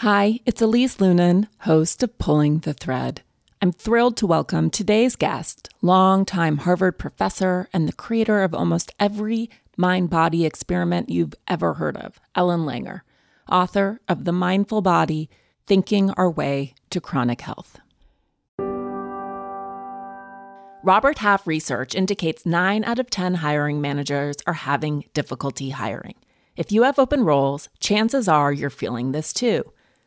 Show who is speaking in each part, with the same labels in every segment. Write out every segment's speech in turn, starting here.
Speaker 1: Hi, it's Elise Loehnen, host of Pulling the Thread. I'm thrilled to welcome today's guest, longtime Harvard professor and the creator of almost every mind body experiment you've ever heard of, Ellen Langer, author of The Mindful Body Thinking Our Way to Chronic Health. Robert Half research indicates 9 out of 10 hiring managers are having difficulty hiring. If you have open roles, chances are you're feeling this too.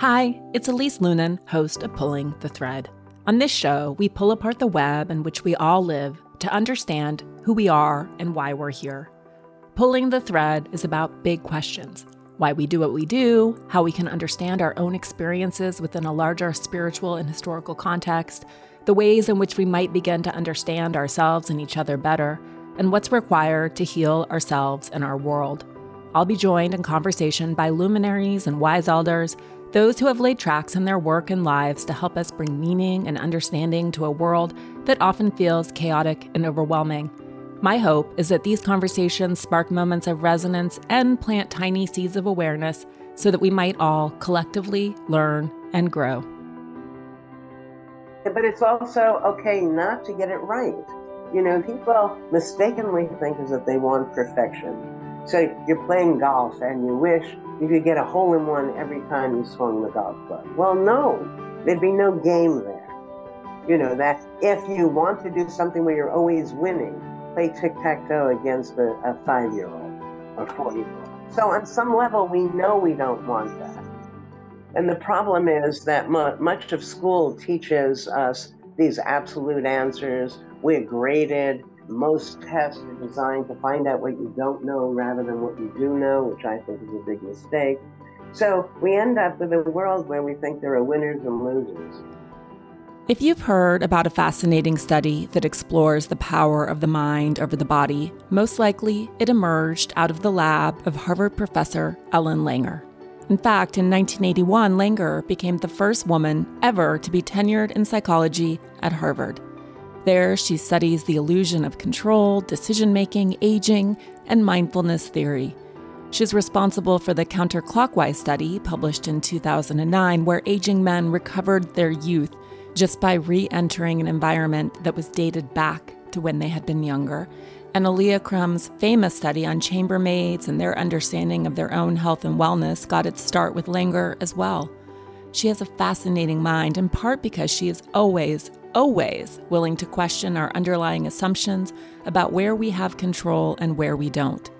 Speaker 1: Hi, it's Elise Loehnen, host of Pulling the Thread. On this show, we pull apart the web in which we all live to understand who we are and why we're here. Pulling the Thread is about big questions why we do what we do, how we can understand our own experiences within a larger spiritual and historical context, the ways in which we might begin to understand ourselves and each other better, and what's required to heal ourselves and our world. I'll be joined in conversation by luminaries and wise elders those who have laid tracks in their work and lives to help us bring meaning and understanding to a world that often feels chaotic and overwhelming. My hope is that these conversations spark moments of resonance and plant tiny seeds of awareness so that we might all collectively learn and grow.
Speaker 2: But it's also okay not to get it right. You know, people mistakenly think is that they want perfection. So you're playing golf and you wish you could get a hole in one every time you swung the golf club. Well, no, there'd be no game there. You know, that if you want to do something where you're always winning, play tic tac toe against a, a five year old or four year old. So, on some level, we know we don't want that. And the problem is that much of school teaches us these absolute answers. We're graded most tests are designed to find out what you don't know rather than what you do know, which I think is a big mistake. So we end up with a world where we think there are winners and losers.
Speaker 1: If you've heard about a fascinating study that explores the power of the mind over the body, most likely it emerged out of the lab of Harvard professor Ellen Langer. In fact, in 1981, Langer became the first woman ever to be tenured in psychology at Harvard. There, she studies the illusion of control, decision making, aging, and mindfulness theory. She's responsible for the counterclockwise study published in 2009, where aging men recovered their youth just by re entering an environment that was dated back to when they had been younger. And Alia Crum's famous study on chambermaids and their understanding of their own health and wellness got its start with Langer as well. She has a fascinating mind, in part because she is always, always willing to question our underlying assumptions about where we have control and where we don't.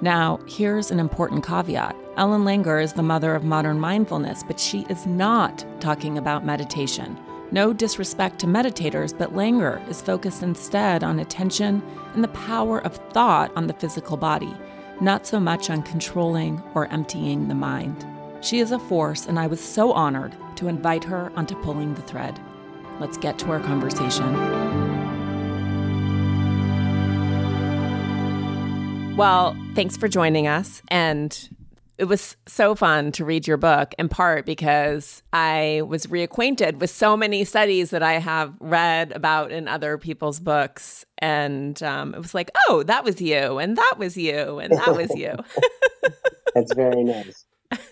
Speaker 1: Now, here's an important caveat Ellen Langer is the mother of modern mindfulness, but she is not talking about meditation. No disrespect to meditators, but Langer is focused instead on attention and the power of thought on the physical body, not so much on controlling or emptying the mind. She is a force, and I was so honored to invite her onto Pulling the Thread. Let's get to our conversation. Well, thanks for joining us. And it was so fun to read your book, in part because I was reacquainted with so many studies that I have read about in other people's books. And um, it was like, oh, that was you, and that was you, and that was you.
Speaker 2: That's very nice.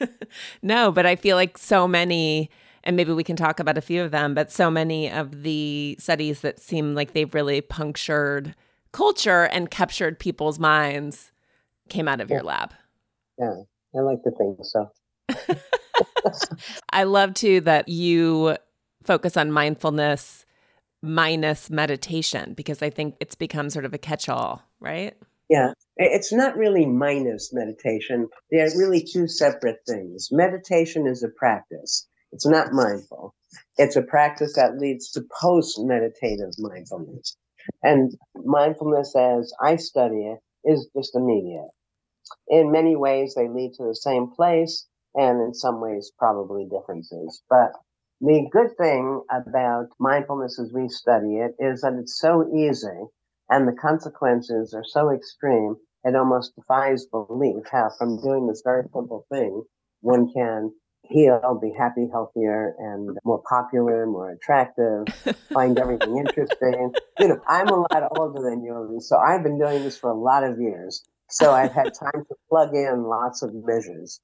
Speaker 1: no, but I feel like so many, and maybe we can talk about a few of them, but so many of the studies that seem like they've really punctured culture and captured people's minds came out of
Speaker 2: yeah.
Speaker 1: your lab.
Speaker 2: Yeah, I like to think so.
Speaker 1: I love too that you focus on mindfulness minus meditation because I think it's become sort of a catch all, right?
Speaker 2: Yeah, it's not really minus meditation. They're really two separate things. Meditation is a practice, it's not mindful. It's a practice that leads to post meditative mindfulness. And mindfulness, as I study it, is just immediate. In many ways, they lead to the same place, and in some ways, probably differences. But the good thing about mindfulness as we study it is that it's so easy and the consequences are so extreme, it almost defies belief how from doing this very simple thing, one can heal, be happy, healthier, and more popular, more attractive, find everything interesting. You know, I'm a lot older than you, so I've been doing this for a lot of years. So I've had time to plug in lots of measures.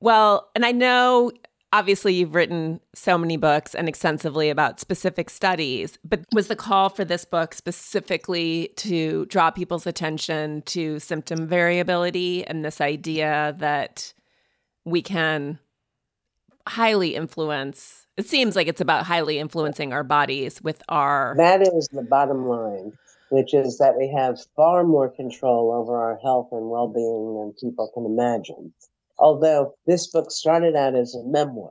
Speaker 1: Well, and I know obviously you've written so many books and extensively about specific studies, but was the call for this book specifically to draw people's attention to symptom variability and this idea that we can highly influence it seems like it's about highly influencing our bodies with our
Speaker 2: that is the bottom line which is that we have far more control over our health and well-being than people can imagine although this book started out as a memoir.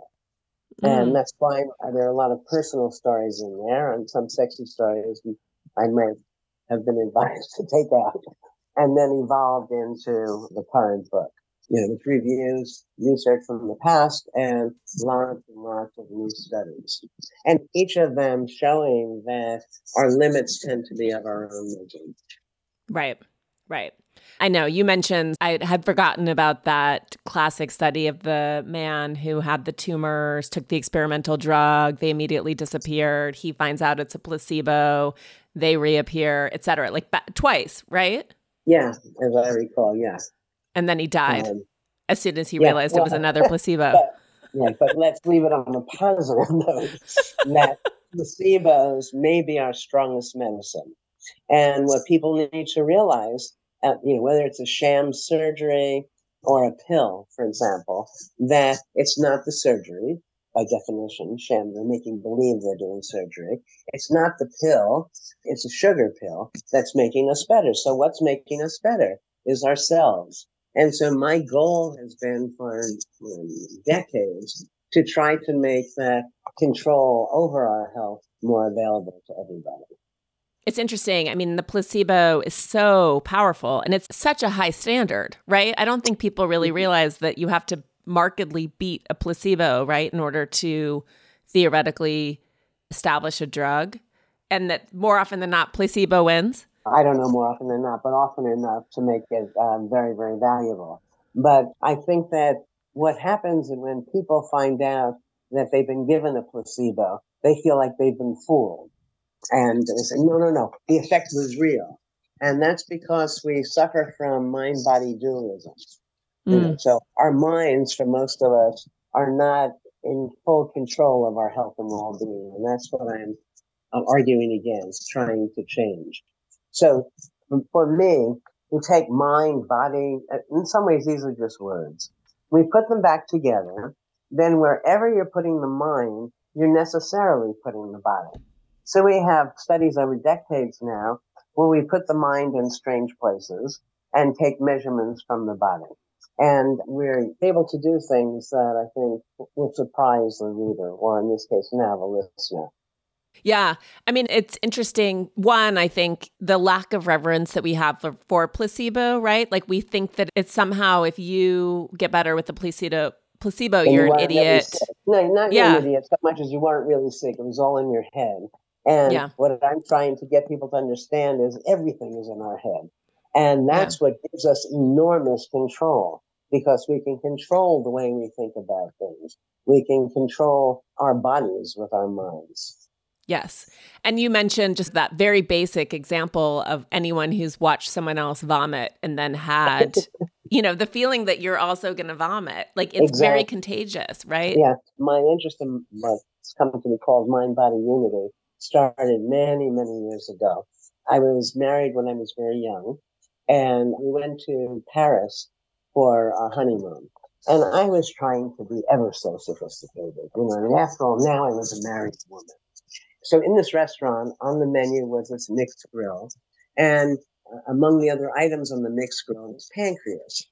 Speaker 2: Mm. And that's why there are a lot of personal stories in there and some sexy stories I might have been advised to take out and then evolved into the current book. You know, with reviews, research from the past, and lots and lots of new studies. And each of them showing that our limits tend to be of our own making.
Speaker 1: Right, right. I know you mentioned I had forgotten about that classic study of the man who had the tumors, took the experimental drug, they immediately disappeared. He finds out it's a placebo, they reappear, etc. Like ba- twice, right?
Speaker 2: Yeah, as I recall, yes.
Speaker 1: And then he died um, as soon as he yeah, realized well, it was another placebo.
Speaker 2: But, yeah, but let's leave it on a positive note that placebos may be our strongest medicine. And what people need to realize uh, you know, whether it's a sham surgery or a pill, for example, that it's not the surgery by definition. Sham, they're making believe they're doing surgery. It's not the pill. It's a sugar pill that's making us better. So what's making us better is ourselves. And so my goal has been for um, decades to try to make that control over our health more available to everybody.
Speaker 1: It's interesting. I mean, the placebo is so powerful and it's such a high standard, right? I don't think people really mm-hmm. realize that you have to markedly beat a placebo, right, in order to theoretically establish a drug. And that more often than not, placebo wins.
Speaker 2: I don't know more often than not, but often enough to make it um, very, very valuable. But I think that what happens is when people find out that they've been given a placebo, they feel like they've been fooled and they say, no, no, no, the effect was real. And that's because we suffer from mind body dualism. Mm. Mm. so our minds, for most of us, are not in full control of our health and well being. And that's what I'm, I'm arguing against, trying to change. So for me, we take mind, body, uh, in some ways, these are just words. We put them back together. Then wherever you're putting the mind, you're necessarily putting the body. So we have studies over decades now where we put the mind in strange places and take measurements from the body. And we're able to do things that I think will surprise the reader, or in this case, now the listener.
Speaker 1: Yeah. I mean, it's interesting. One, I think the lack of reverence that we have for, for placebo, right? Like we think that it's somehow if you get better with the placebo, placebo, you're you an idiot.
Speaker 2: No, not yeah. an idiot so much as you weren't really sick. It was all in your head. And yeah. what I'm trying to get people to understand is everything is in our head. And that's yeah. what gives us enormous control because we can control the way we think about things. We can control our bodies with our minds.
Speaker 1: Yes. And you mentioned just that very basic example of anyone who's watched someone else vomit and then had, you know, the feeling that you're also going to vomit. Like it's exactly. very contagious, right?
Speaker 2: Yeah. My interest in what's coming to be called mind body unity started many, many years ago. I was married when I was very young, and we went to Paris for a honeymoon. And I was trying to be ever so sophisticated, you know. And after all, now I was a married woman. So in this restaurant, on the menu was this mixed grill, and uh, among the other items on the mixed grill was pancreas.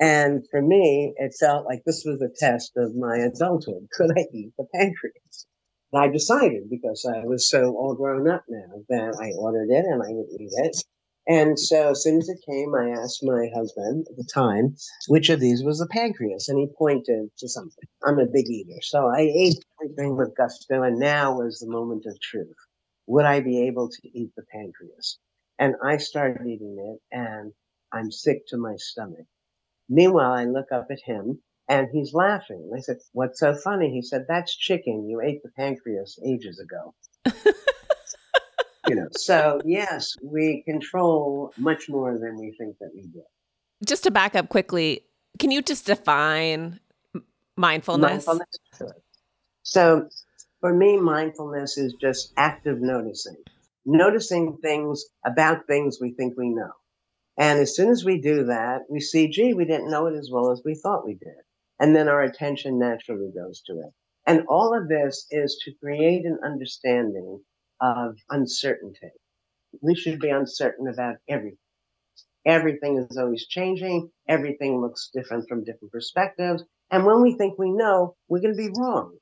Speaker 2: And for me, it felt like this was a test of my adulthood. Could I eat the pancreas? And I decided because I was so all grown up now that I ordered it and I would eat it. And so as soon as it came, I asked my husband at the time which of these was the pancreas, and he pointed to something. I'm a big eater, so I ate everything with gusto, and now was the moment of truth. Would I be able to eat the pancreas? And I started eating it, and I'm sick to my stomach. Meanwhile, I look up at him, and he's laughing. I said, What's so funny? He said, That's chicken. You ate the pancreas ages ago. you know so yes we control much more than we think that we do.
Speaker 1: Just to back up quickly can you just define mindfulness, mindfulness
Speaker 2: so for me mindfulness is just active noticing noticing things about things we think we know. And as soon as we do that we see gee we didn't know it as well as we thought we did. And then our attention naturally goes to it. And all of this is to create an understanding of uncertainty. We should be uncertain about everything. Everything is always changing. Everything looks different from different perspectives. And when we think we know, we're going to be wrong.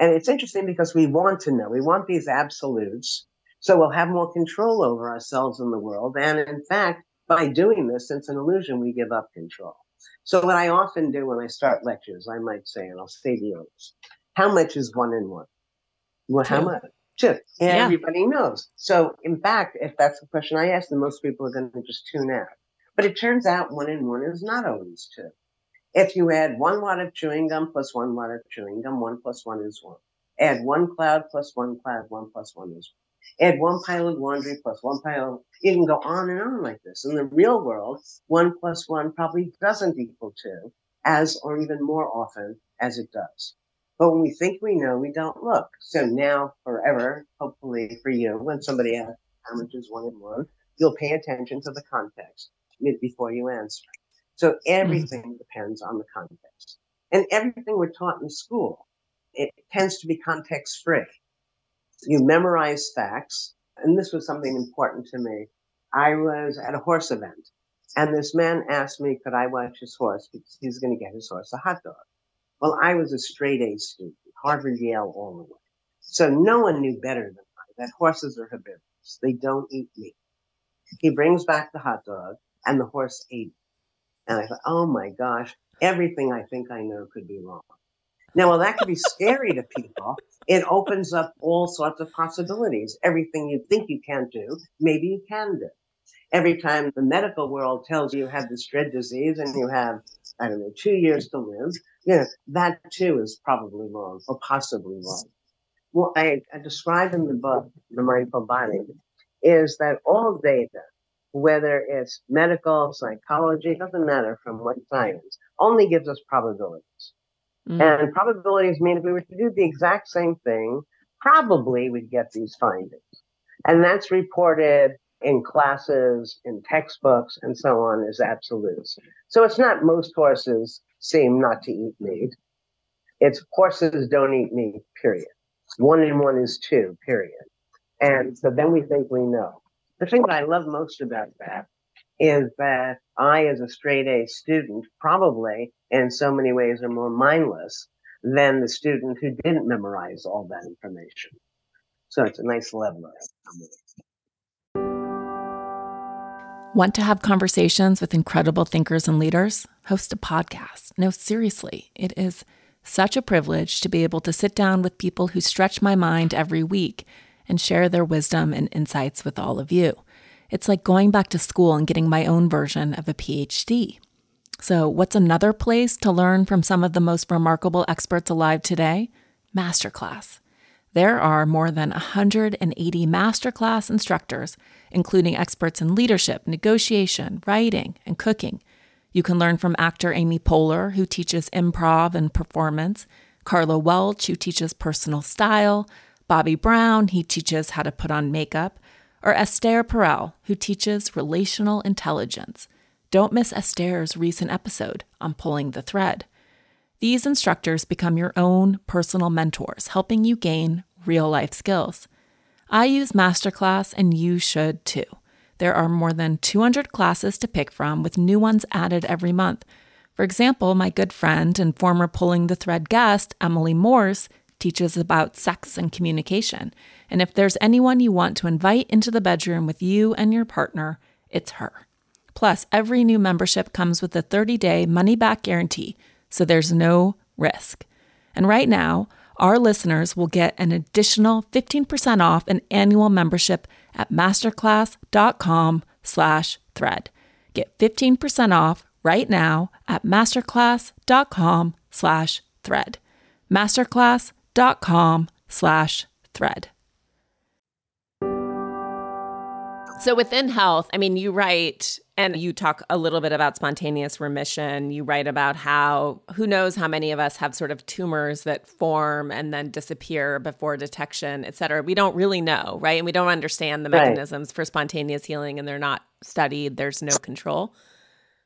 Speaker 2: And it's interesting because we want to know. We want these absolutes. So we'll have more control over ourselves in the world. And in fact, by doing this, since an illusion, we give up control. So what I often do when I start lectures, I might say, and I'll say the you, how much is one in one? Well, how much? Yeah. everybody knows. So, in fact, if that's the question I ask, then most people are going to just tune out. But it turns out one and one is not always two. If you add one lot of chewing gum plus one lot of chewing gum, one plus one is one. Add one cloud plus one cloud, one plus one is one. Add one pile of laundry plus one pile. Of, you can go on and on like this. In the real world, one plus one probably doesn't equal two, as or even more often as it does. But when we think we know, we don't look. So now, forever, hopefully for you, when somebody asks how much is one and one, you'll pay attention to the context before you answer. So everything mm-hmm. depends on the context. And everything we're taught in school, it tends to be context free. You memorize facts. And this was something important to me. I was at a horse event and this man asked me, could I watch his horse because he's going to get his horse a hot dog. Well, I was a straight A student, Harvard, Yale, all the way. So no one knew better than I that horses are herbivorous. They don't eat meat. He brings back the hot dog and the horse ate it. And I thought, oh my gosh, everything I think I know could be wrong. Now, while that could be scary to people, it opens up all sorts of possibilities. Everything you think you can't do, maybe you can do. Every time the medical world tells you you have this dread disease and you have, I don't know, two years to live, yeah, that too is probably wrong or possibly wrong. What I, I describe in the book, The Mindful Body, is that all data, whether it's medical, psychology, doesn't matter from what science, only gives us probabilities. Mm. And probabilities mean if we were to do the exact same thing, probably we'd get these findings. And that's reported in classes, in textbooks, and so on as absolutes. So it's not most horses seem not to eat meat. It's horses don't eat meat, period. One and one is two, period. And so then we think we know. The thing that I love most about that is that I, as a straight A student, probably in so many ways are more mindless than the student who didn't memorize all that information. So it's a nice leveler.
Speaker 1: Want to have conversations with incredible thinkers and leaders? Host a podcast. No, seriously, it is such a privilege to be able to sit down with people who stretch my mind every week and share their wisdom and insights with all of you. It's like going back to school and getting my own version of a PhD. So, what's another place to learn from some of the most remarkable experts alive today? Masterclass. There are more than 180 masterclass instructors, including experts in leadership, negotiation, writing, and cooking. You can learn from actor Amy Poehler, who teaches improv and performance, Karla Welch, who teaches personal style, Bobbi Brown, he teaches how to put on makeup, or Esther Perel, who teaches relational intelligence. Don't miss Esther's recent episode on pulling the thread. These instructors become your own personal mentors, helping you gain real life skills. I use Masterclass, and you should too. There are more than 200 classes to pick from, with new ones added every month. For example, my good friend and former Pulling the Thread guest, Emily Morse, teaches about sex and communication. And if there's anyone you want to invite into the bedroom with you and your partner, it's her. Plus, every new membership comes with a 30 day money back guarantee, so there's no risk. And right now, our listeners will get an additional 15% off an annual membership at masterclass.com slash thread. Get 15% off right now at masterclass.com slash thread. masterclass.com slash thread. So within health, I mean, you write and you talk a little bit about spontaneous remission. You write about how who knows how many of us have sort of tumors that form and then disappear before detection, et cetera. We don't really know, right? And we don't understand the mechanisms right. for spontaneous healing and they're not studied. There's no control.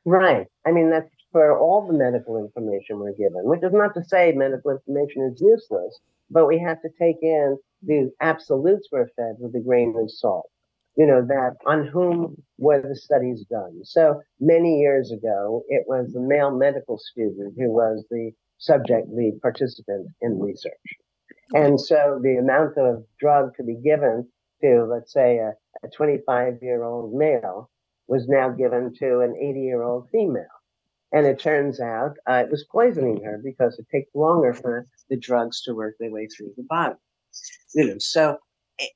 Speaker 2: Right. I mean, that's for all the medical information we're given, which is not to say medical information is useless, but we have to take in the absolutes we're fed with a grain of salt you know, that on whom were the studies done. So many years ago, it was the male medical student who was the subject, the participant in research. And so the amount of drug to be given to, let's say, a, a 25 year old male was now given to an 80 year old female. And it turns out uh, it was poisoning her because it takes longer for the drugs to work their way through the body. You know, so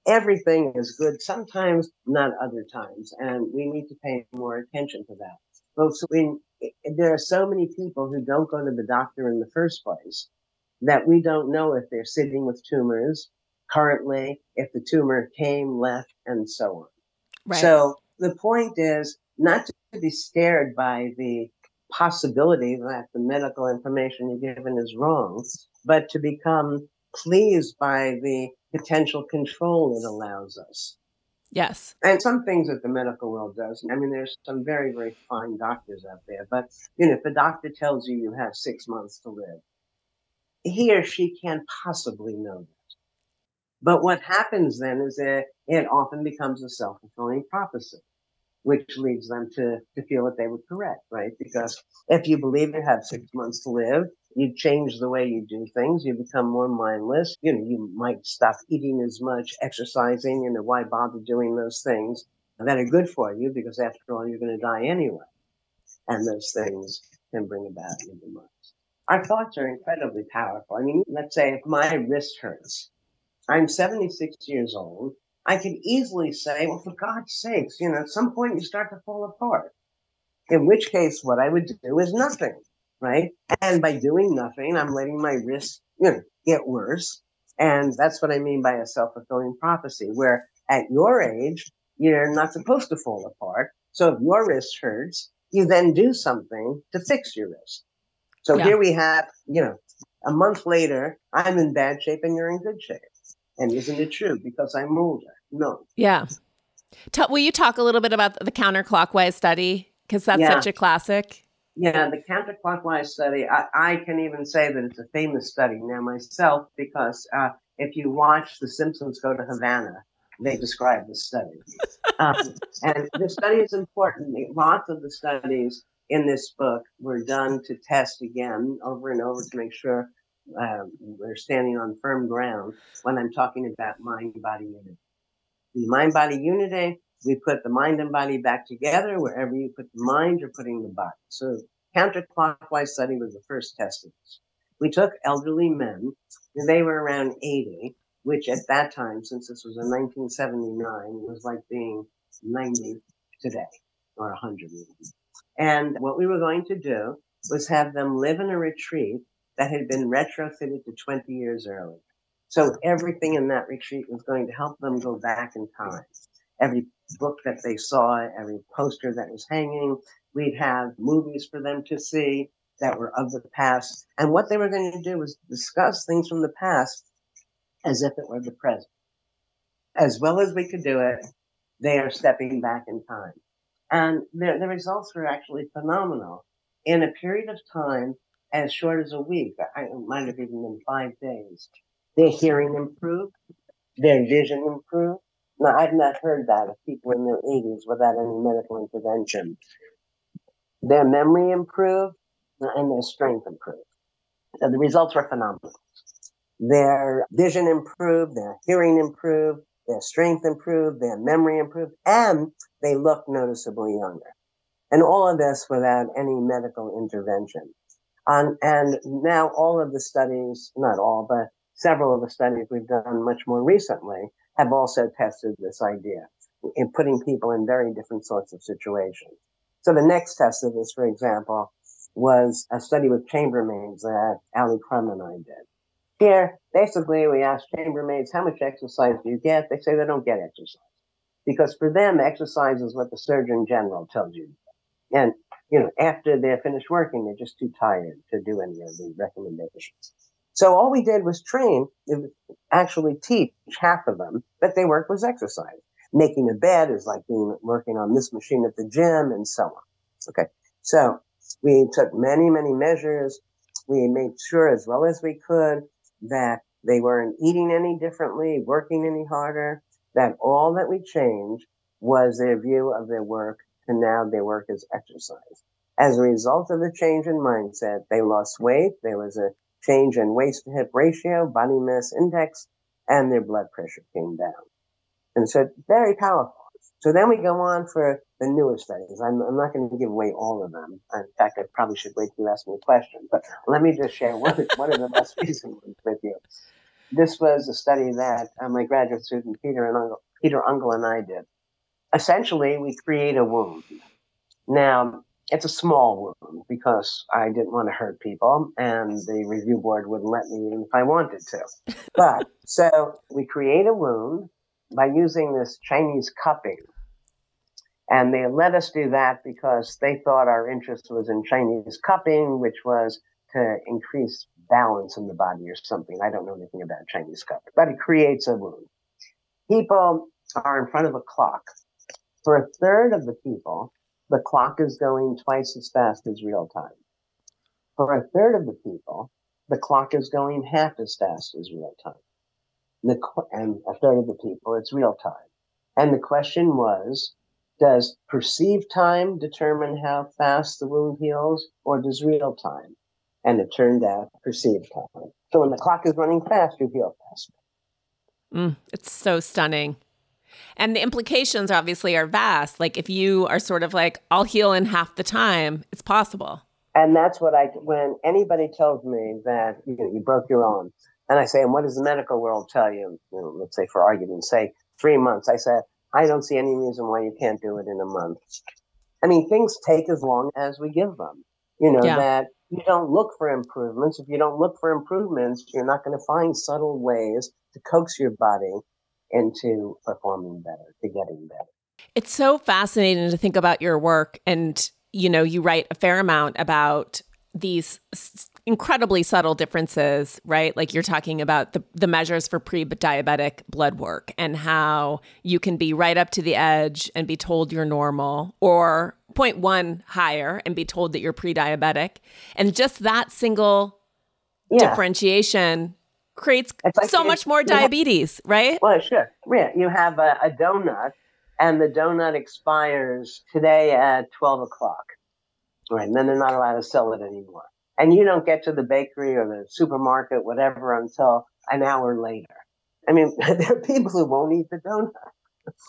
Speaker 2: everything is good, sometimes not other times. And we need to pay more attention to that. Folks, we, there are so many people who don't go to the doctor in the first place that we don't know if they're sitting with tumors currently, if the tumor came, left, and so on. Right. So the point is not to be scared by the possibility that the medical information you're given is wrong, but to become pleased by the potential control it allows us.
Speaker 1: Yes.
Speaker 2: And some things that the medical world does. I mean, there's some very, very fine doctors out there, but you know, if a doctor tells you you have six months to live, he or she can't possibly know that. But what happens then is that it often becomes a self-fulfilling prophecy, which leads them to, to feel that they were correct, right? Because if you believe you have six months to live, you change the way you do things. You become more mindless. You know, you might stop eating as much, exercising. You know, why bother doing those things that are good for you? Because after all, you're going to die anyway. And those things can bring about your demise. Our thoughts are incredibly powerful. I mean, let's say if my wrist hurts, I'm 76 years old. I could easily say, well, for God's sakes, you know, at some point you start to fall apart. In which case, what I would do is nothing right? And by doing nothing, I'm letting my wrist, you know, get worse. And that's what I mean by a self-fulfilling prophecy, where at your age, you're not supposed to fall apart. So if your wrist hurts, you then do something to fix your wrist. So yeah. here we have, you know, a month later, I'm in bad shape and you're in good shape. And isn't it true? Because I'm older. No.
Speaker 1: Yeah. T- will you talk a little bit about the counterclockwise study? Because that's yeah. such a classic.
Speaker 2: Yeah, the counterclockwise study, I, I, can even say that it's a famous study now myself because uh, if you watch The Simpsons Go to Havana, they describe the study. um, and the study is important. Lots of the studies in this book were done to test again over and over to make sure uh, we're standing on firm ground when I'm talking about mind body unity. The mind body unity we put the mind and body back together. Wherever you put the mind, you're putting the body. So counterclockwise study was the first test of this. We took elderly men, they were around 80, which at that time, since this was in 1979, was like being 90 today or 100 even. And what we were going to do was have them live in a retreat that had been retrofitted to 20 years earlier. So everything in that retreat was going to help them go back in time every book that they saw, every poster that was hanging. We'd have movies for them to see that were of the past. And what they were going to do was discuss things from the past as if it were the present. As well as we could do it, they are stepping back in time. And the, the results were actually phenomenal. In a period of time as short as a week, I might have even been five days, their hearing improved, their vision improved, now, I've not heard that of people in their 80s without any medical intervention. Their memory improved and their strength improved. So the results were phenomenal. Their vision improved, their hearing improved, their strength improved, their memory improved, and they looked noticeably younger. And all of this without any medical intervention. And now all of the studies, not all, but several of the studies we've done much more recently have also tested this idea in putting people in very different sorts of situations. So the next test of this, for example, was a study with chambermaids that Ali Crum and I did. Here, basically, we asked chambermaids, how much exercise do you get? They say they don't get exercise because for them, exercise is what the Surgeon General tells you. And, you know, after they're finished working, they're just too tired to do any of the recommendations. So all we did was train, actually teach half of them that their work was exercise. Making a bed is like being working on this machine at the gym and so on. Okay. So we took many, many measures. We made sure as well as we could that they weren't eating any differently, working any harder, that all that we changed was their view of their work and now their work is exercise. As a result of the change in mindset, they lost weight. There was a change in waist to hip ratio, body mass index, and their blood pressure came down. And so very powerful. So then we go on for the newer studies. I'm, I'm not going to give away all of them. In fact, I probably should wait till you ask me a question, but let me just share one, one of the most recent ones with you. This was a study that uh, my graduate student Peter and Aungle, Peter Aungle and I did. Essentially, we create a wound. Now, it's a small wound because I didn't want to hurt people and the review board wouldn't let me even if I wanted to. But so we create a wound by using this Chinese cupping. And they let us do that because they thought our interest was in Chinese cupping, which was to increase balance in the body or something. I don't know anything about Chinese cupping, but it creates a wound. People are in front of a clock. For a third of the people, the clock is going twice as fast as real time. For a third of the people, the clock is going half as fast as real time. The, and a third of the people, it's real time. And the question was, does perceived time determine how fast the wound heals or does real time? And it turned out perceived time. So when the clock is running fast, you heal faster.
Speaker 1: Mm, it's so stunning. And the implications obviously are vast. Like if you are sort of like, I'll heal in half the time, it's possible.
Speaker 2: And that's what I, when anybody tells me that you, know, you broke your arm, and I say, and what does the medical world tell you? you know, let's say for argument's sake, three months. I say, I don't see any reason why you can't do it in a month. I mean, things take as long as we give them. You know, yeah. that you don't look for improvements. If you don't look for improvements, you're not going to find subtle ways to coax your body into performing better, to getting better.
Speaker 1: It's so fascinating to think about your work. And, you know, you write a fair amount about these incredibly subtle differences, right? Like you're talking about the, the measures for pre diabetic blood work and how you can be right up to the edge and be told you're normal, or 0.1 higher and be told that you're pre diabetic. And just that single yeah. differentiation creates like so much more diabetes,
Speaker 2: have,
Speaker 1: right?
Speaker 2: Well, sure. Yeah, you have a, a, donut, and the donut expires today at 12 o'clock. Right, and then they're not allowed to sell it anymore. And you don't get to the bakery or the supermarket, whatever, until an hour later. I mean, there are people who won't eat the donut.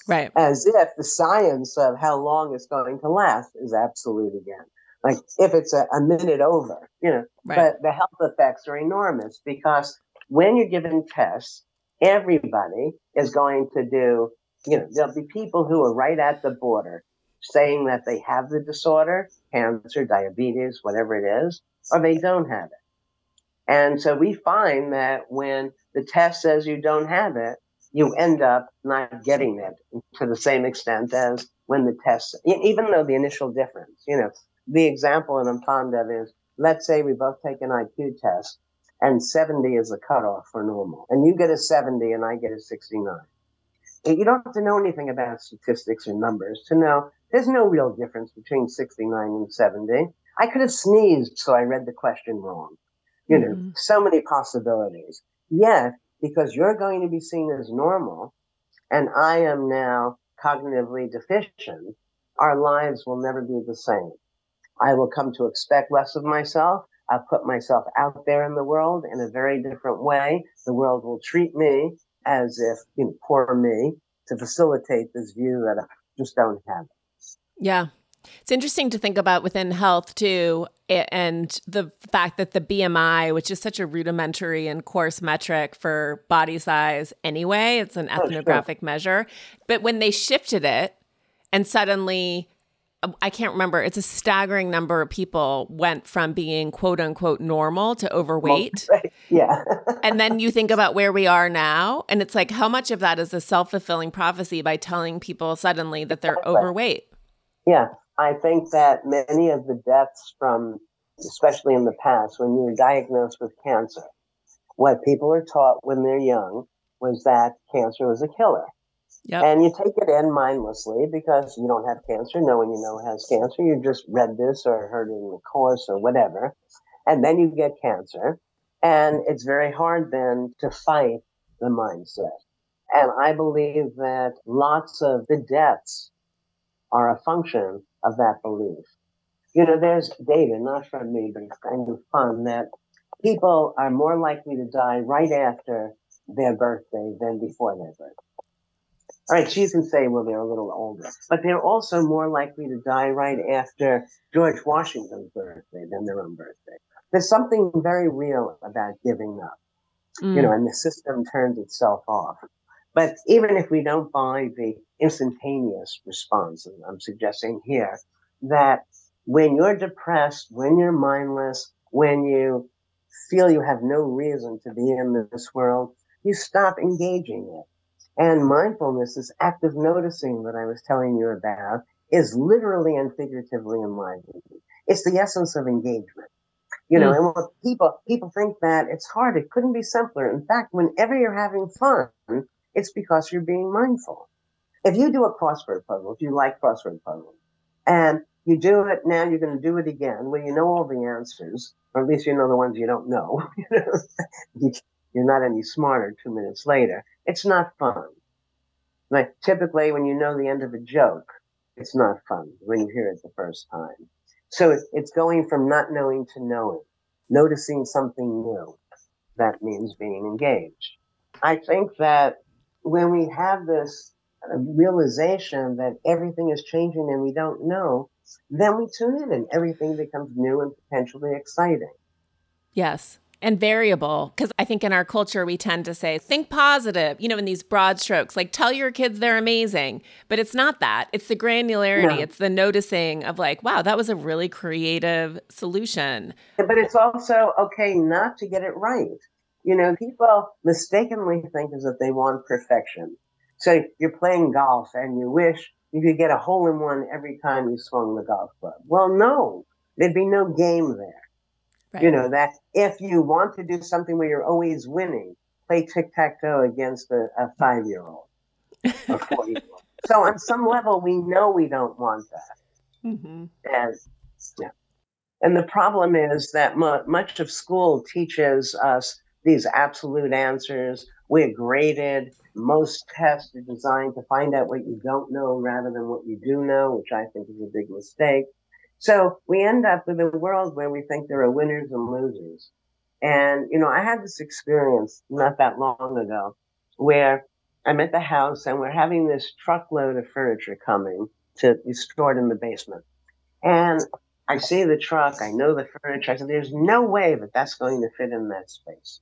Speaker 1: Right.
Speaker 2: As if the science of how long it's going to last is absolute again. Like if it's a, a minute over, you know, right. but the health effects are enormous because when you're given tests, everybody is going to do, you know, there'll be people who are right at the border saying that they have the disorder, cancer, diabetes, whatever it is, or they don't have it. And so we find that when the test says you don't have it, you end up not getting it to the same extent as when the test, even though the initial difference, you know, the example that I'm fond of is, let's say we both take an IQ test and 70 is a cutoff for normal. And you get a 70 and I get a 69. You don't have to know anything about statistics or numbers to know there's no real difference between 69 and 70. I could have sneezed, so I read the question wrong. You know, mm-hmm. so many possibilities. Yet, because you're going to be seen as normal and I am now cognitively deficient, our lives will never be the same. I will come to expect less of myself. I'll put myself out there in the world in a very different way. The world will treat me as if, you know, poor me to facilitate this view that I just don't have it.
Speaker 1: Yeah. It's interesting to think about within health too, and the fact that the BMI, which is such a rudimentary and coarse metric for body size anyway, it's an ethnographic oh, sure. measure. But when they shifted it and suddenly I can't remember. It's a staggering number of people went from being quote unquote normal to overweight.
Speaker 2: Yeah.
Speaker 1: and then you think about where we are now, and it's like how much of that is a self fulfilling prophecy by telling people suddenly that they're overweight?
Speaker 2: Yeah. I think that many of the deaths from, especially in the past, when you were diagnosed with cancer, what people are taught when they're young was that cancer was a killer. Yep. And you take it in mindlessly because you don't have cancer. No one you know has cancer. You just read this or heard it in the course or whatever. And then you get cancer. And it's very hard then to fight the mindset. And I believe that lots of the deaths are a function of that belief. You know, there's data, not from me, but it's kind of fun that people are more likely to die right after their birthday than before their birthday. All right, so you can say, well, they're a little older, but they're also more likely to die right after George Washington's birthday than their own birthday. There's something very real about giving up, mm. you know, mm. and the system turns itself off. But even if we don't buy the instantaneous response, and I'm suggesting here that when you're depressed, when you're mindless, when you feel you have no reason to be in this world, you stop engaging it and mindfulness, this active noticing that I was telling you about, is literally and figuratively enlivening. It's the essence of engagement. You know, mm. and what people people think that it's hard. It couldn't be simpler. In fact, whenever you're having fun, it's because you're being mindful. If you do a crossword puzzle, if you like crossword puzzles, and you do it now, you're going to do it again. Well, you know all the answers, or at least you know the ones you don't know. you're not any smarter two minutes later. It's not fun. Like typically when you know the end of a joke, it's not fun when you hear it the first time. So it's going from not knowing to knowing, noticing something new. That means being engaged. I think that when we have this uh, realization that everything is changing and we don't know, then we tune in and everything becomes new and potentially exciting.
Speaker 1: Yes and variable because I think in our culture we tend to say think positive, you know, in these broad strokes, like tell your kids they're amazing, but it's not that. It's the granularity, it's the noticing of like, wow, that was a really creative solution.
Speaker 2: But it's also okay not to get it right. You know, people mistakenly think is that they want perfection. So you're playing golf and you wish you could get a hole in one every time you swung the golf club. Well, no, there'd be no game there. Right. You know, that if you want to do something where you're always winning, play tic tac toe against a, a five year old or 40 year old. So, on some level, we know we don't want that. Mm-hmm. And, yeah. and the problem is that mu- much of school teaches us these absolute answers. We're graded. Most tests are designed to find out what you don't know rather than what you do know, which I think is a big mistake. So we end up with a world where we think there are winners and losers. And, you know, I had this experience not that long ago where I'm at the house and we're having this truckload of furniture coming to be stored in the basement. And I see the truck, I know the furniture. I said, there's no way that that's going to fit in that space.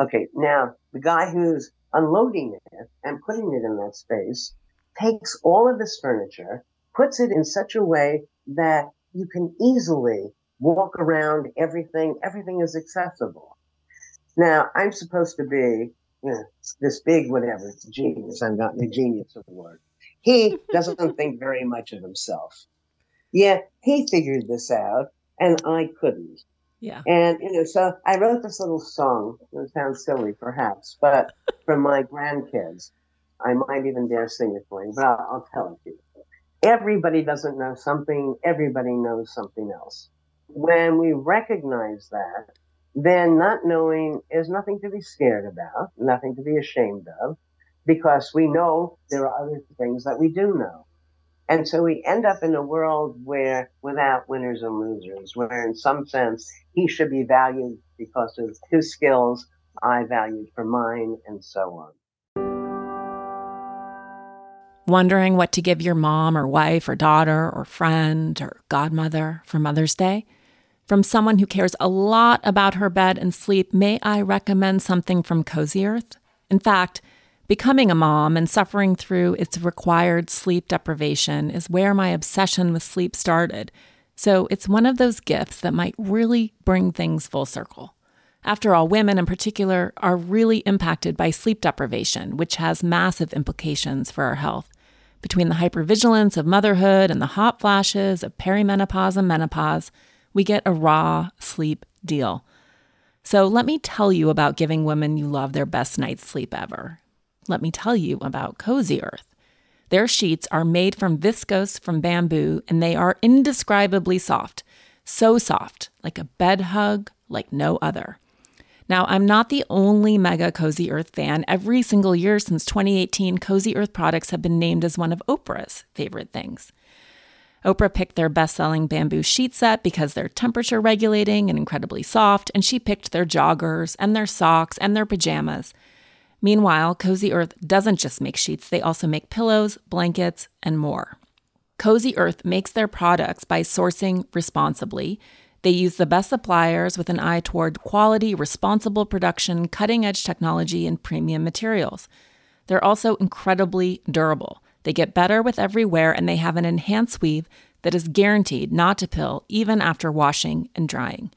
Speaker 2: Okay, now the guy who's unloading it and putting it in that space takes all of this furniture, puts it in such a way that you can easily walk around everything. Everything is accessible. Now, I'm supposed to be you know, this big whatever, genius. I'm not the genius of the word. He doesn't think very much of himself. Yeah, he figured this out, and I couldn't.
Speaker 1: Yeah.
Speaker 2: And, you know, so I wrote this little song. It sounds silly, perhaps, but for my grandkids. I might even dare sing it for you, but I'll, I'll tell it to you everybody doesn't know something, everybody knows something else. When we recognize that, then not knowing is nothing to be scared about, nothing to be ashamed of, because we know there are other things that we do know. And so we end up in a world where without winners and losers, where in some sense he should be valued because of his skills I valued for mine, and so on.
Speaker 1: Wondering what to give your mom or wife or daughter or friend or godmother for Mother's Day? From someone who cares a lot about her bed and sleep, may I recommend something from Cozy Earth? In fact, becoming a mom and suffering through its required sleep deprivation is where my obsession with sleep started. So it's one of those gifts that might really bring things full circle. After all, women in particular are really impacted by sleep deprivation, which has massive implications for our health between the hypervigilance of motherhood and the hot flashes of perimenopause and menopause, we get a raw sleep deal. So let me tell you about giving women you love their best night's sleep ever. Let me tell you about Cozy Earth. Their sheets are made from viscose from bamboo and they are indescribably soft. So soft, like a bed hug, like no other. Now, I'm not the only mega Cozy Earth fan. Every single year since 2018, Cozy Earth products have been named as one of Oprah's favorite things. Oprah picked their best selling bamboo sheet set because they're temperature regulating and incredibly soft, and she picked their joggers and their socks and their pajamas. Meanwhile, Cozy Earth doesn't just make sheets, they also make pillows, blankets, and more. Cozy Earth makes their products by sourcing responsibly they use the best suppliers with an eye toward quality, responsible production, cutting edge technology, and premium materials. They're also incredibly durable. They get better with every wear, and they have an enhanced weave that is guaranteed not to pill even after washing and drying.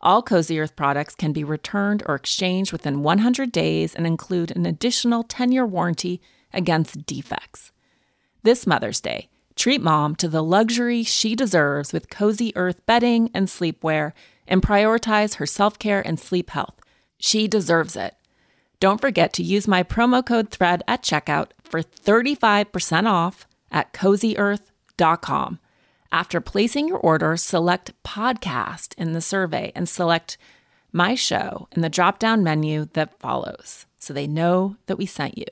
Speaker 1: All Cozy Earth products can be returned or exchanged within 100 days and include an additional 10 year warranty against defects. This Mother's Day, Treat mom to the luxury she deserves with cozy earth bedding and sleepwear and prioritize her self care and sleep health. She deserves it. Don't forget to use my promo code THREAD at checkout for 35% off at cozyearth.com. After placing your order, select podcast in the survey and select my show in the drop down menu that follows so they know that we sent you.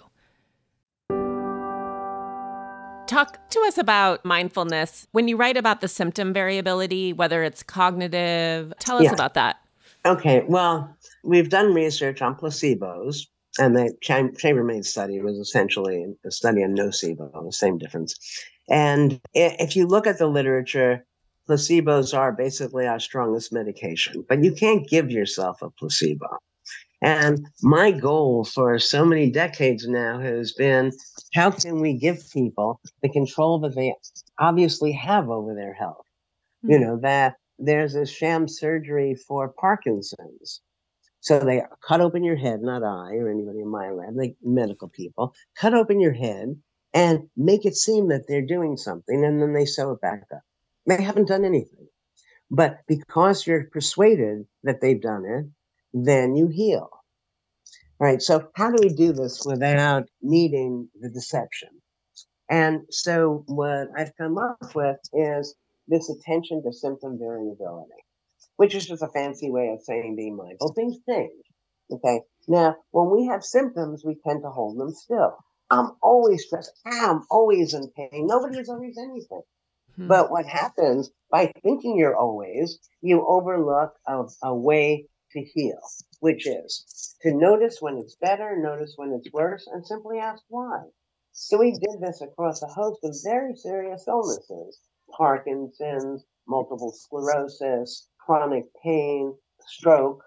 Speaker 1: Talk to us about mindfulness. When you write about the symptom variability, whether it's cognitive, tell us yeah. about that.
Speaker 2: Okay, well, we've done research on placebos, and the Chambermaid study was essentially a study on nocebo, the same difference. And if you look at the literature, placebos are basically our strongest medication, but you can't give yourself a placebo. And my goal for so many decades now has been how can we give people the control that they obviously have over their health? Mm-hmm. You know, that there's a sham surgery for Parkinson's. So they cut open your head, not I or anybody in my lab, like medical people, cut open your head and make it seem that they're doing something, and then they sew it back up. They haven't done anything. But because you're persuaded that they've done it, then you heal. All right. So, how do we do this without needing the deception? And so, what I've come up with is this attention to symptom variability, which is just a fancy way of saying being mindful. Things change. Okay. Now, when we have symptoms, we tend to hold them still. I'm always stressed. I'm always in pain. Nobody is always anything. Hmm. But what happens by thinking you're always, you overlook a, a way to heal, which is to notice when it's better, notice when it's worse, and simply ask why. So we did this across a host of very serious illnesses Parkinson's, multiple sclerosis, chronic pain, stroke.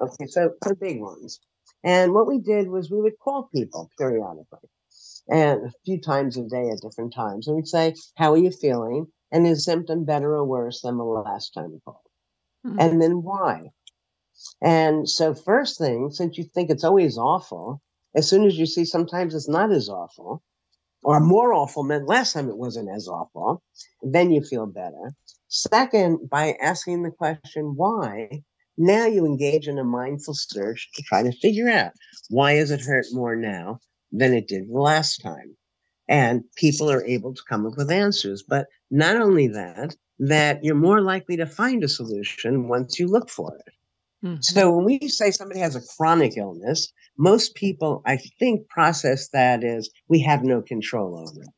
Speaker 2: Okay, so the big ones. And what we did was we would call people periodically and a few times a day at different times. And we'd say, How are you feeling? And is symptom better or worse than the last time you called? Mm-hmm. And then why? And so, first thing, since you think it's always awful, as soon as you see sometimes it's not as awful, or more awful meant last time it wasn't as awful, then you feel better. Second, by asking the question why, now you engage in a mindful search to try to figure out why is it hurt more now than it did the last time. And people are able to come up with answers. But not only that, that you're more likely to find a solution once you look for it. Mm-hmm. So when we say somebody has a chronic illness, most people, I think, process that as we have no control over it.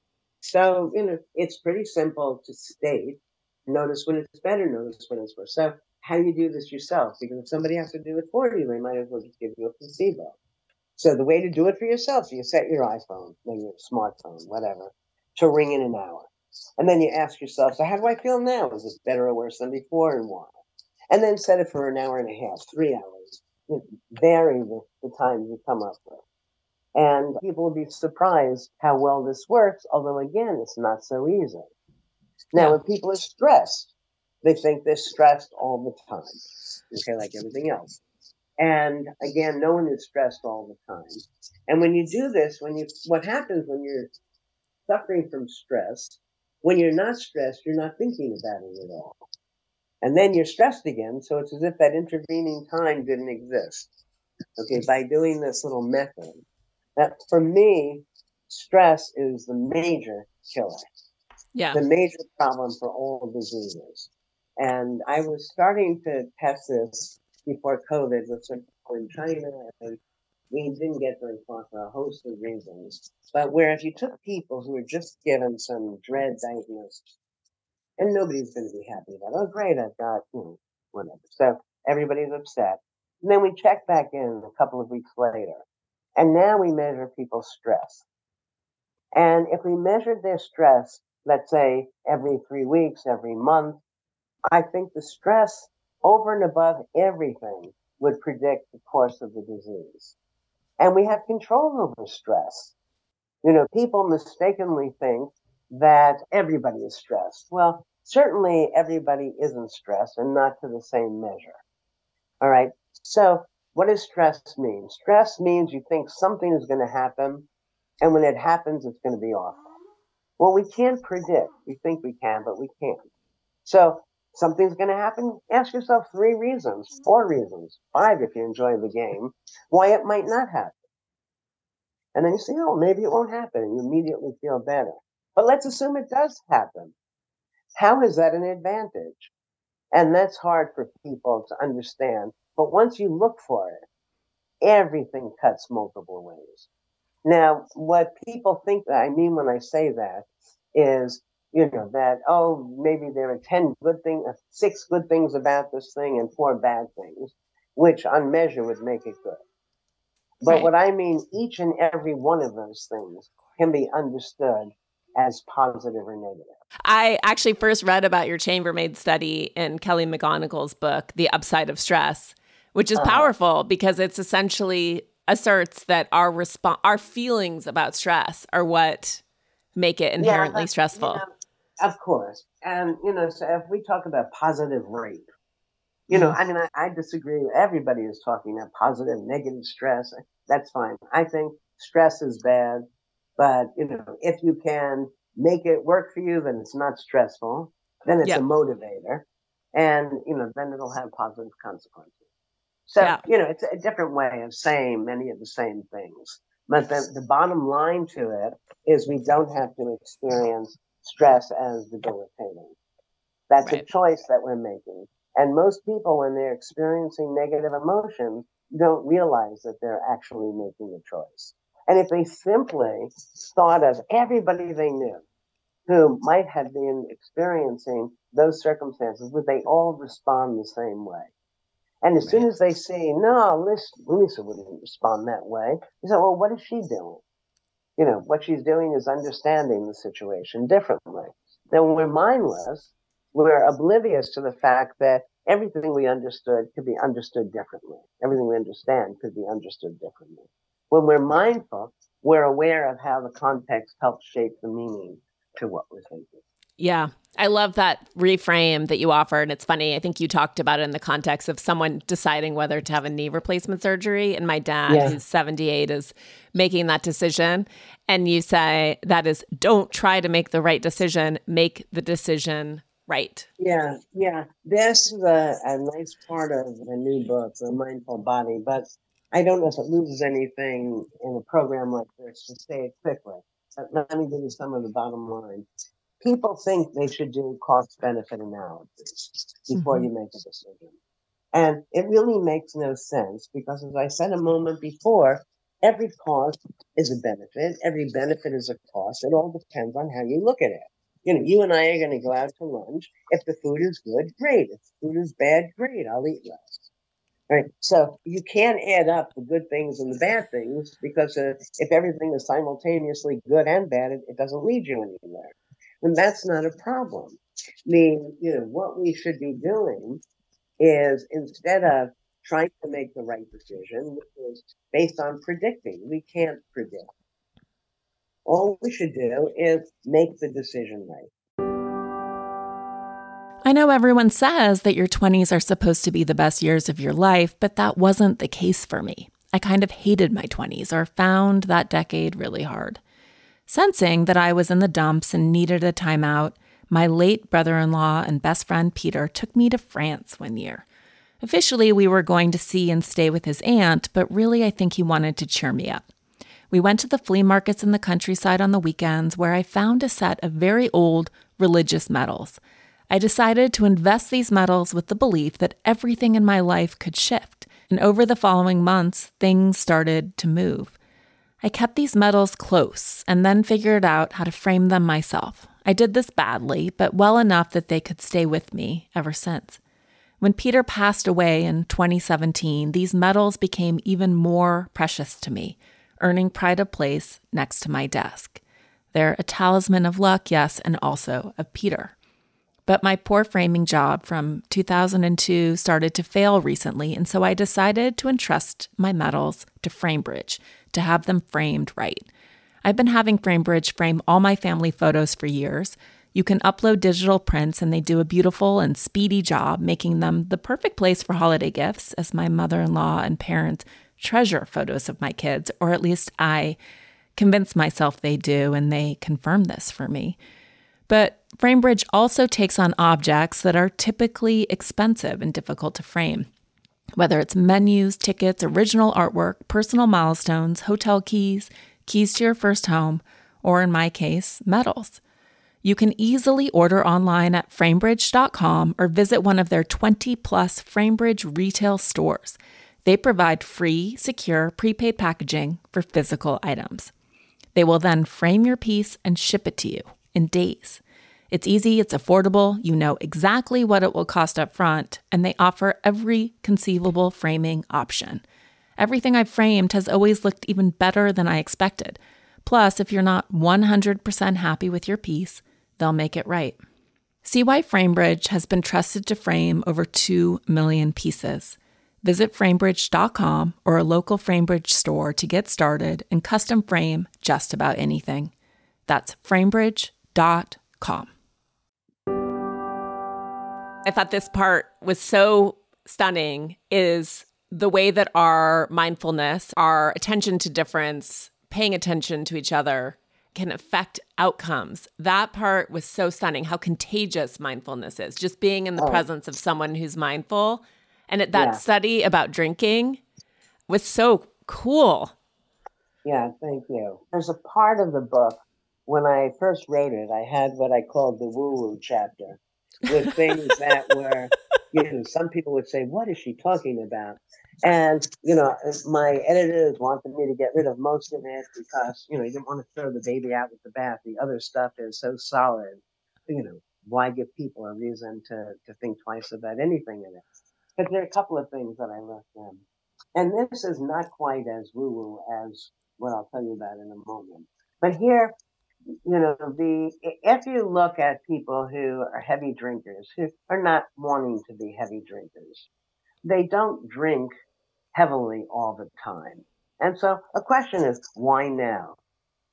Speaker 2: So, you know, it's pretty simple to state. Notice when it's better, notice when it's worse. So how do you do this yourself? Because if somebody has to do it for you, they might as well just give you a placebo. So the way to do it for yourself, you set your iPhone, maybe your smartphone, whatever, to ring in an hour. And then you ask yourself, so how do I feel now? Is this better or worse than before and why? And then set it for an hour and a half, three hours. Vary the, the time you come up with. And people will be surprised how well this works, although again, it's not so easy. Now, when people are stressed, they think they're stressed all the time. Okay, like everything else. And again, no one is stressed all the time. And when you do this, when you what happens when you're suffering from stress, when you're not stressed, you're not thinking about it at all. And then you're stressed again, so it's as if that intervening time didn't exist. Okay, by doing this little method. That for me, stress is the major killer.
Speaker 1: Yeah.
Speaker 2: The major problem for all diseases. And I was starting to test this before COVID with some people in China, and we didn't get very far for a host of reasons. But where if you took people who were just given some dread diagnosis, and nobody's going to be happy about, oh, great, I've got, you know, whatever. So everybody's upset. And then we check back in a couple of weeks later, and now we measure people's stress. And if we measured their stress, let's say every three weeks, every month, I think the stress over and above everything would predict the course of the disease. And we have control over stress. You know, people mistakenly think that everybody is stressed. Well, certainly everybody isn't stressed and not to the same measure. All right. So what does stress mean? Stress means you think something is going to happen. And when it happens, it's going to be awful. Well, we can't predict. We think we can, but we can't. So something's going to happen, ask yourself three reasons, four reasons, five if you enjoy the game, why it might not happen. And then you say, oh, maybe it won't happen, and you immediately feel better. But let's assume it does happen. How is that an advantage? And that's hard for people to understand. But once you look for it, everything cuts multiple ways. Now, what people think that I mean when I say that is you know, that, oh, maybe there are 10 good things, uh, six good things about this thing and four bad things, which on measure would make it good. But right. what I mean, each and every one of those things can be understood as positive or negative.
Speaker 1: I actually first read about your chambermaid study in Kelly McGonigal's book, The Upside of Stress, which is uh-huh. powerful because it's essentially asserts that our response, our feelings about stress are what make it inherently yeah, stressful. You know,
Speaker 2: of course. And, you know, so if we talk about positive rape, you know, mm-hmm. I mean, I, I disagree. Everybody is talking about positive, negative stress. That's fine. I think stress is bad, but, you know, if you can make it work for you, then it's not stressful. Then it's a motivator. And, you know, then it'll have positive consequences. So, yeah. you know, it's a different way of saying many of the same things. But the, the bottom line to it is we don't have to experience stress as debilitating. That's right. a choice that we're making. And most people, when they're experiencing negative emotions, don't realize that they're actually making a choice. And if they simply thought of everybody they knew who might have been experiencing those circumstances, would they all respond the same way? And as right. soon as they see, no, Lisa, Lisa wouldn't respond that way, they say, well, what is she doing? you know, what she's doing is understanding the situation differently. Then when we're mindless, we're oblivious to the fact that everything we understood could be understood differently. Everything we understand could be understood differently. When we're mindful, we're aware of how the context helps shape the meaning to what we're thinking.
Speaker 1: Yeah. I love that reframe that you offer. And It's funny. I think you talked about it in the context of someone deciding whether to have a knee replacement surgery. And my dad, yeah. who's 78, is making that decision. And you say that is don't try to make the right decision, make the decision right.
Speaker 2: Yeah. Yeah. This is a, a nice part of the new book, The Mindful Body. But I don't know if it loses anything in a program like this to say it quickly. But let me give you some of the bottom line people think they should do cost benefit analysis before mm-hmm. you make a decision. And it really makes no sense because, as I said a moment before, every cost is a benefit, every benefit is a cost. It all depends on how you look at it. You know, you and I are going to go out to lunch. If the food is good, great. If the food is bad, great. I'll eat less. Right. So you can't add up the good things and the bad things because uh, if everything is simultaneously good and bad, it, it doesn't lead you anywhere. And that's not a problem. I mean, you know, what we should be doing is instead of trying to make the right decision, which is based on predicting, we can't predict. All we should do is make the decision right.
Speaker 1: I know everyone says that your 20s are supposed to be the best years of your life, but that wasn't the case for me. I kind of hated my 20s or found that decade really hard. Sensing that I was in the dumps and needed a timeout, my late brother in law and best friend Peter took me to France one year. Officially, we were going to see and stay with his aunt, but really, I think he wanted to cheer me up. We went to the flea markets in the countryside on the weekends where I found a set of very old religious medals. I decided to invest these medals with the belief that everything in my life could shift. And over the following months, things started to move. I kept these medals close and then figured out how to frame them myself. I did this badly, but well enough that they could stay with me ever since. When Peter passed away in 2017, these medals became even more precious to me, earning pride of place next to my desk. They're a talisman of luck, yes, and also of Peter. But my poor framing job from 2002 started to fail recently, and so I decided to entrust my medals to FrameBridge to have them framed right. I've been having FrameBridge frame all my family photos for years. You can upload digital prints, and they do a beautiful and speedy job, making them the perfect place for holiday gifts, as my mother in law and parents treasure photos of my kids, or at least I convince myself they do, and they confirm this for me. But FrameBridge also takes on objects that are typically expensive and difficult to frame. Whether it's menus, tickets, original artwork, personal milestones, hotel keys, keys to your first home, or in my case, medals. You can easily order online at framebridge.com or visit one of their 20 plus FrameBridge retail stores. They provide free, secure, prepaid packaging for physical items. They will then frame your piece and ship it to you in days. It's easy, it's affordable, you know exactly what it will cost up front, and they offer every conceivable framing option. Everything I've framed has always looked even better than I expected. Plus, if you're not 100% happy with your piece, they'll make it right. See why FrameBridge has been trusted to frame over 2 million pieces. Visit framebridge.com or a local FrameBridge store to get started and custom frame just about anything. That's framebridge.com. I thought this part was so stunning is the way that our mindfulness, our attention to difference, paying attention to each other can affect outcomes. That part was so stunning how contagious mindfulness is. Just being in the oh. presence of someone who's mindful. And that yeah. study about drinking was so cool.
Speaker 2: Yeah, thank you. There's a part of the book when I first wrote it, I had what I called the woo woo chapter with things that were, you know, some people would say, What is she talking about? And, you know, my editors wanted me to get rid of most of it because, you know, you didn't want to throw the baby out with the bath. The other stuff is so solid. You know, why give people a reason to, to think twice about anything in it? But there are a couple of things that I left in. And this is not quite as woo woo as what I'll tell you about in a moment. But here, you know, the if you look at people who are heavy drinkers, who are not wanting to be heavy drinkers, they don't drink heavily all the time. And so a question is, why now?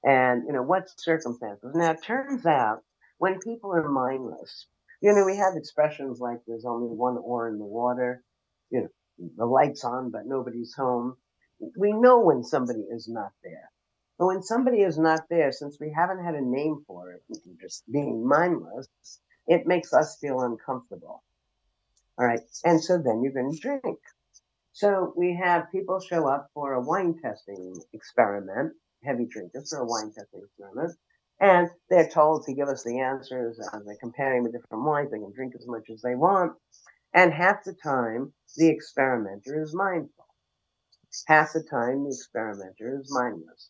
Speaker 2: And, you know, what circumstances? Now, it turns out when people are mindless, you know, we have expressions like there's only one oar in the water, you know, the light's on, but nobody's home. We know when somebody is not there. But when somebody is not there, since we haven't had a name for it, just being mindless, it makes us feel uncomfortable. All right. And so then you're going to drink. So we have people show up for a wine testing experiment, heavy drinkers for a wine testing experiment. And they're told to give us the answers and they're comparing the different wines. They can drink as much as they want. And half the time, the experimenter is mindful. Half the time, the experimenter is mindless.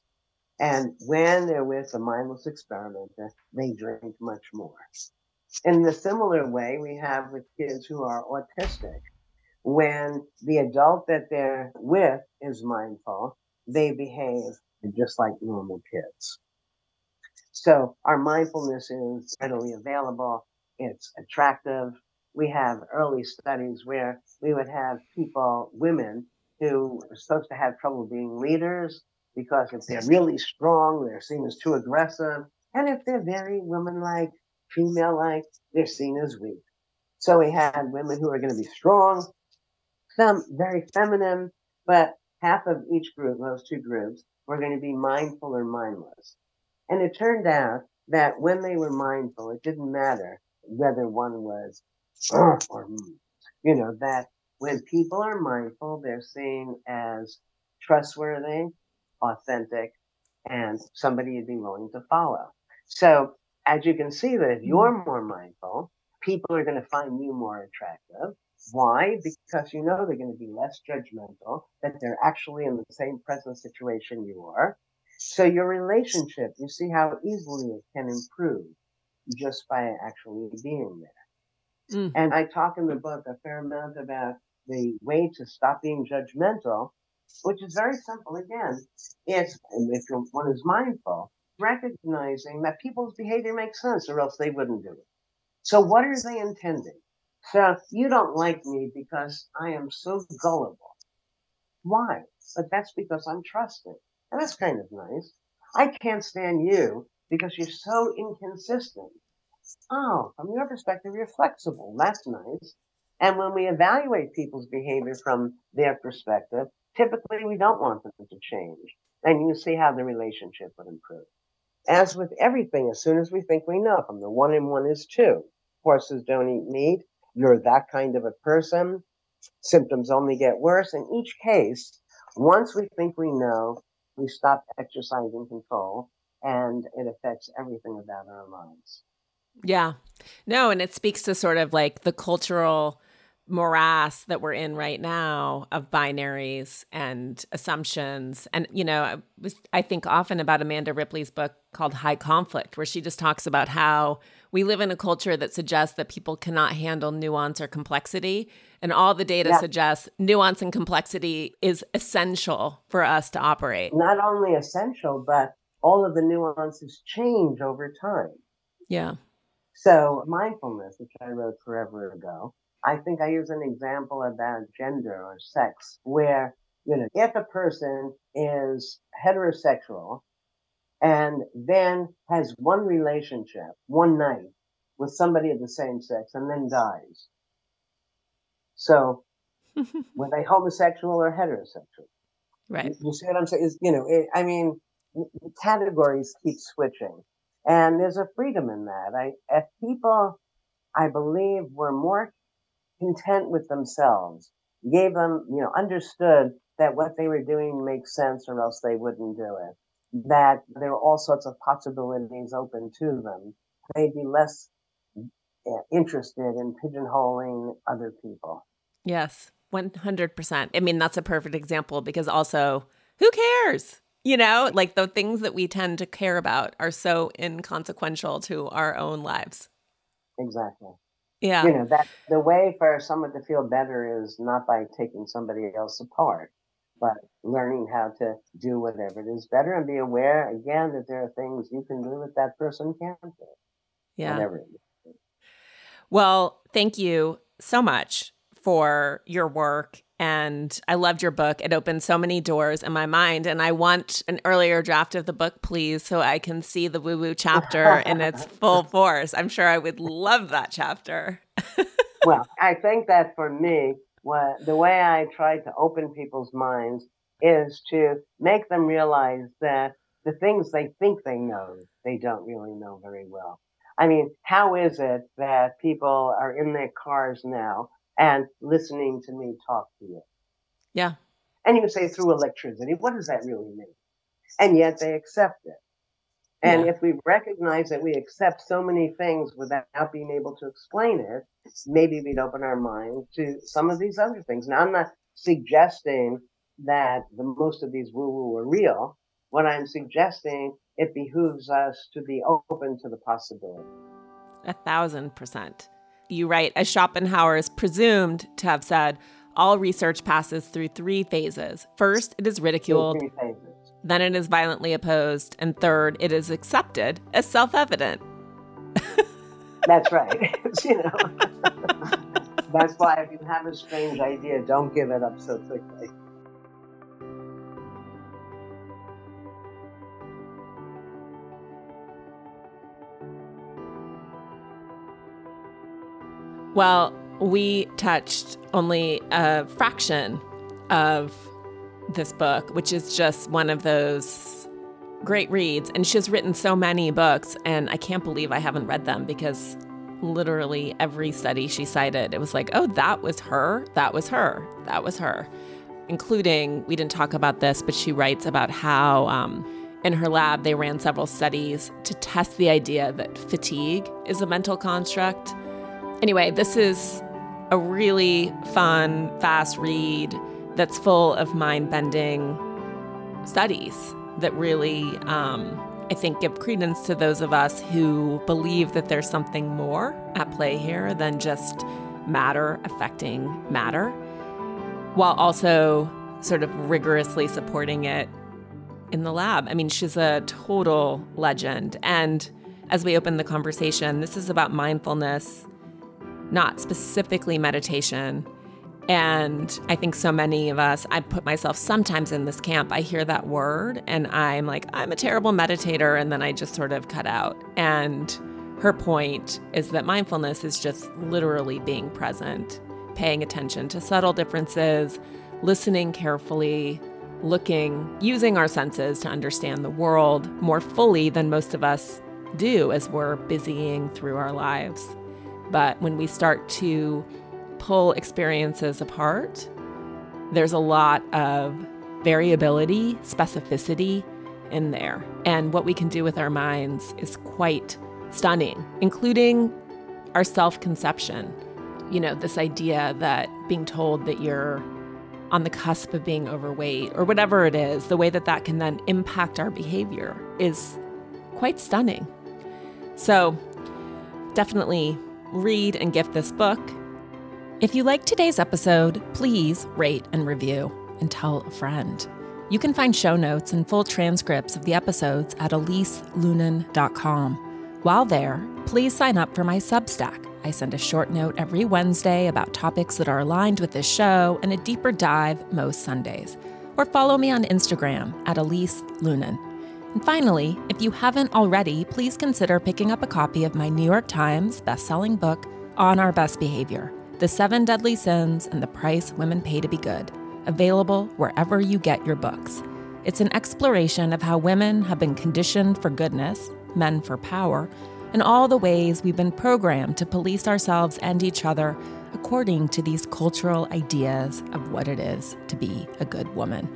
Speaker 2: And when they're with a mindless experimenter, they drink much more. In the similar way, we have with kids who are autistic. When the adult that they're with is mindful, they behave just like normal kids. So our mindfulness is readily available. It's attractive. We have early studies where we would have people, women, who are supposed to have trouble being leaders because if they're really strong, they're seen as too aggressive. And if they're very woman like, female like, they're seen as weak. So we had women who are going to be strong, some very feminine, but half of each group, those two groups, were going to be mindful or mindless. And it turned out that when they were mindful, it didn't matter whether one was or, you know, that when people are mindful, they're seen as trustworthy, authentic, and somebody you'd be willing to follow. So as you can see that if you're mm-hmm. more mindful, people are going to find you more attractive. Why? Because you know they're going to be less judgmental, that they're actually in the same present situation you are. So your relationship, you see how easily it can improve just by actually being there. Mm. And I talk in the book a fair amount about the way to stop being judgmental, which is very simple. Again, it's if one is mindful, recognizing that people's behavior makes sense, or else they wouldn't do it. So, what are they intending? So, you don't like me because I am so gullible. Why? But that's because I'm trusting. And that's kind of nice. I can't stand you because you're so inconsistent. Oh, from your perspective, you're flexible. That's nice. And when we evaluate people's behavior from their perspective, typically we don't want them to change. And you see how the relationship would improve. As with everything, as soon as we think we know from the one and one is two, horses don't eat meat. You're that kind of a person. Symptoms only get worse. In each case, once we think we know, we stop exercising control and it affects everything about our lives.
Speaker 1: Yeah. No, and it speaks to sort of like the cultural morass that we're in right now of binaries and assumptions. And you know I, was, I think often about amanda ripley's book called high conflict where she just talks about how we live in a culture that suggests that people cannot handle nuance or complexity. And all the data yeah. suggests nuance and complexity is essential for us to operate.
Speaker 2: Not only essential but all of the nuances change over time.
Speaker 1: Yeah.
Speaker 2: So mindfulness which i wrote forever ago I think I use an example about gender or sex where, you know, if a person is heterosexual and then has one relationship one night with somebody of the same sex and then dies. So were they homosexual or heterosexual?
Speaker 1: Right.
Speaker 2: You, see what I'm saying? Is you know, it, I mean, categories keep switching, and there's a freedom in that. I, if people, I believe, were more content with themselves, gave them, you know, understood that what they were doing makes sense or else they wouldn't do it, that there were all sorts of possibilities open to them. They'd be less eh, interested in pigeonholing other people.
Speaker 1: Yes, 100%. I mean, that's a perfect example because also, who cares? You know, like the things that we tend to care about are so inconsequential to our own lives.
Speaker 2: Exactly.
Speaker 1: Yeah.
Speaker 2: You know, that the way for someone to feel better is not by taking somebody else apart, but learning how to do whatever it is better and be aware again that there are things you can do that that person can't do.
Speaker 1: Yeah. Whatever it is. Well, thank you so much for your work and I loved your book. It opened so many doors in my mind. And I want an earlier draft of the book, please, so I can see the woo woo chapter in its full force. I'm sure I would love that chapter.
Speaker 2: well, I think that for me, what, the way I try to open people's minds is to make them realize that the things they think they know, they don't really know very well. I mean, how is it that people are in their cars now and listening to me talk to you.
Speaker 1: Yeah.
Speaker 2: And you say through electricity. What does that really mean? And yet they accept it. And yeah. if we recognize that we accept so many things without being able to explain it, maybe we'd open our mind to some of these other things. Now, I'm not suggesting that the most of these woo woo are real. What I'm suggesting, it behooves us to be open to the possibility.
Speaker 1: A thousand percent. You write, as Schopenhauer is presumed to have said, all research passes through three phases. First, it is ridiculed. Then it is violently opposed. And third, it is accepted as self evident.
Speaker 2: That's right. you know, that's why if you have a strange idea, don't give it up so quickly.
Speaker 1: Well, we touched only a fraction of this book, which is just one of those great reads. And she's written so many books, and I can't believe I haven't read them because literally every study she cited, it was like, oh, that was her, that was her, that was her. Including, we didn't talk about this, but she writes about how um, in her lab they ran several studies to test the idea that fatigue is a mental construct. Anyway, this is a really fun, fast read that's full of mind bending studies that really, um, I think, give credence to those of us who believe that there's something more at play here than just matter affecting matter, while also sort of rigorously supporting it in the lab. I mean, she's a total legend. And as we open the conversation, this is about mindfulness, not specifically meditation and I think so many of us, I put myself sometimes in this camp. I hear that word and I'm like, I'm a terrible meditator. And then I just sort of cut out. And her point is that mindfulness is just literally being present, paying attention to subtle differences, listening carefully, looking, using our senses to understand the world more fully than most of us do as we're busying through our lives. But when we start to pull experiences apart, there's a lot of variability, specificity in there. And what we can do with our minds is quite stunning, including our self conception. You know, this idea that being told that you're on the cusp of being overweight or whatever it is, the way that that can then impact our behavior is quite stunning. So, definitely read and gift this book. If you like today's episode, please rate and review and tell a friend. You can find show notes and full transcripts of the episodes at eliseloehnen.com. While there, please sign up for my Substack. I send a short note every Wednesday about topics that are aligned with this show and a deeper dive most Sundays. Or follow me on Instagram at Elise Loehnen. And finally, if you haven't already, please consider picking up a copy of my New York Times bestselling book, On Our Best Behavior. The Seven Deadly Sins and the Price Women Pay to Be Good, available wherever you get your books. It's an exploration of how women have been conditioned for goodness, men for power, and all the ways we've been programmed to police ourselves and each other according to these cultural ideas of what it is to be a good woman.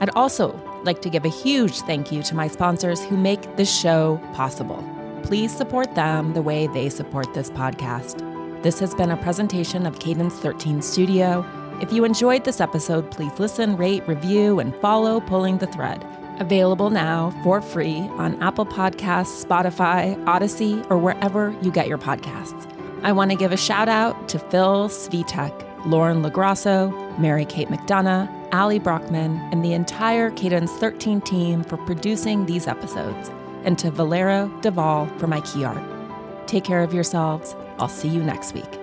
Speaker 1: I'd also like to give a huge thank you to my sponsors who make this show possible. Please support them the way they support this podcast. This has been a presentation of Cadence 13 Studio. If you enjoyed this episode, please listen, rate, review, and follow Pulling the Thread. Available now for free on Apple Podcasts, Spotify, Audacy, or wherever you get your podcasts. I want to give a shout out to Phil Svitek, Lauren LaGrasso, Mary Kate McDonough, Ali Brockman, and the entire Cadence 13 team for producing these episodes, and to Valero Duvall for my key art. Take care of yourselves I'll see you next week.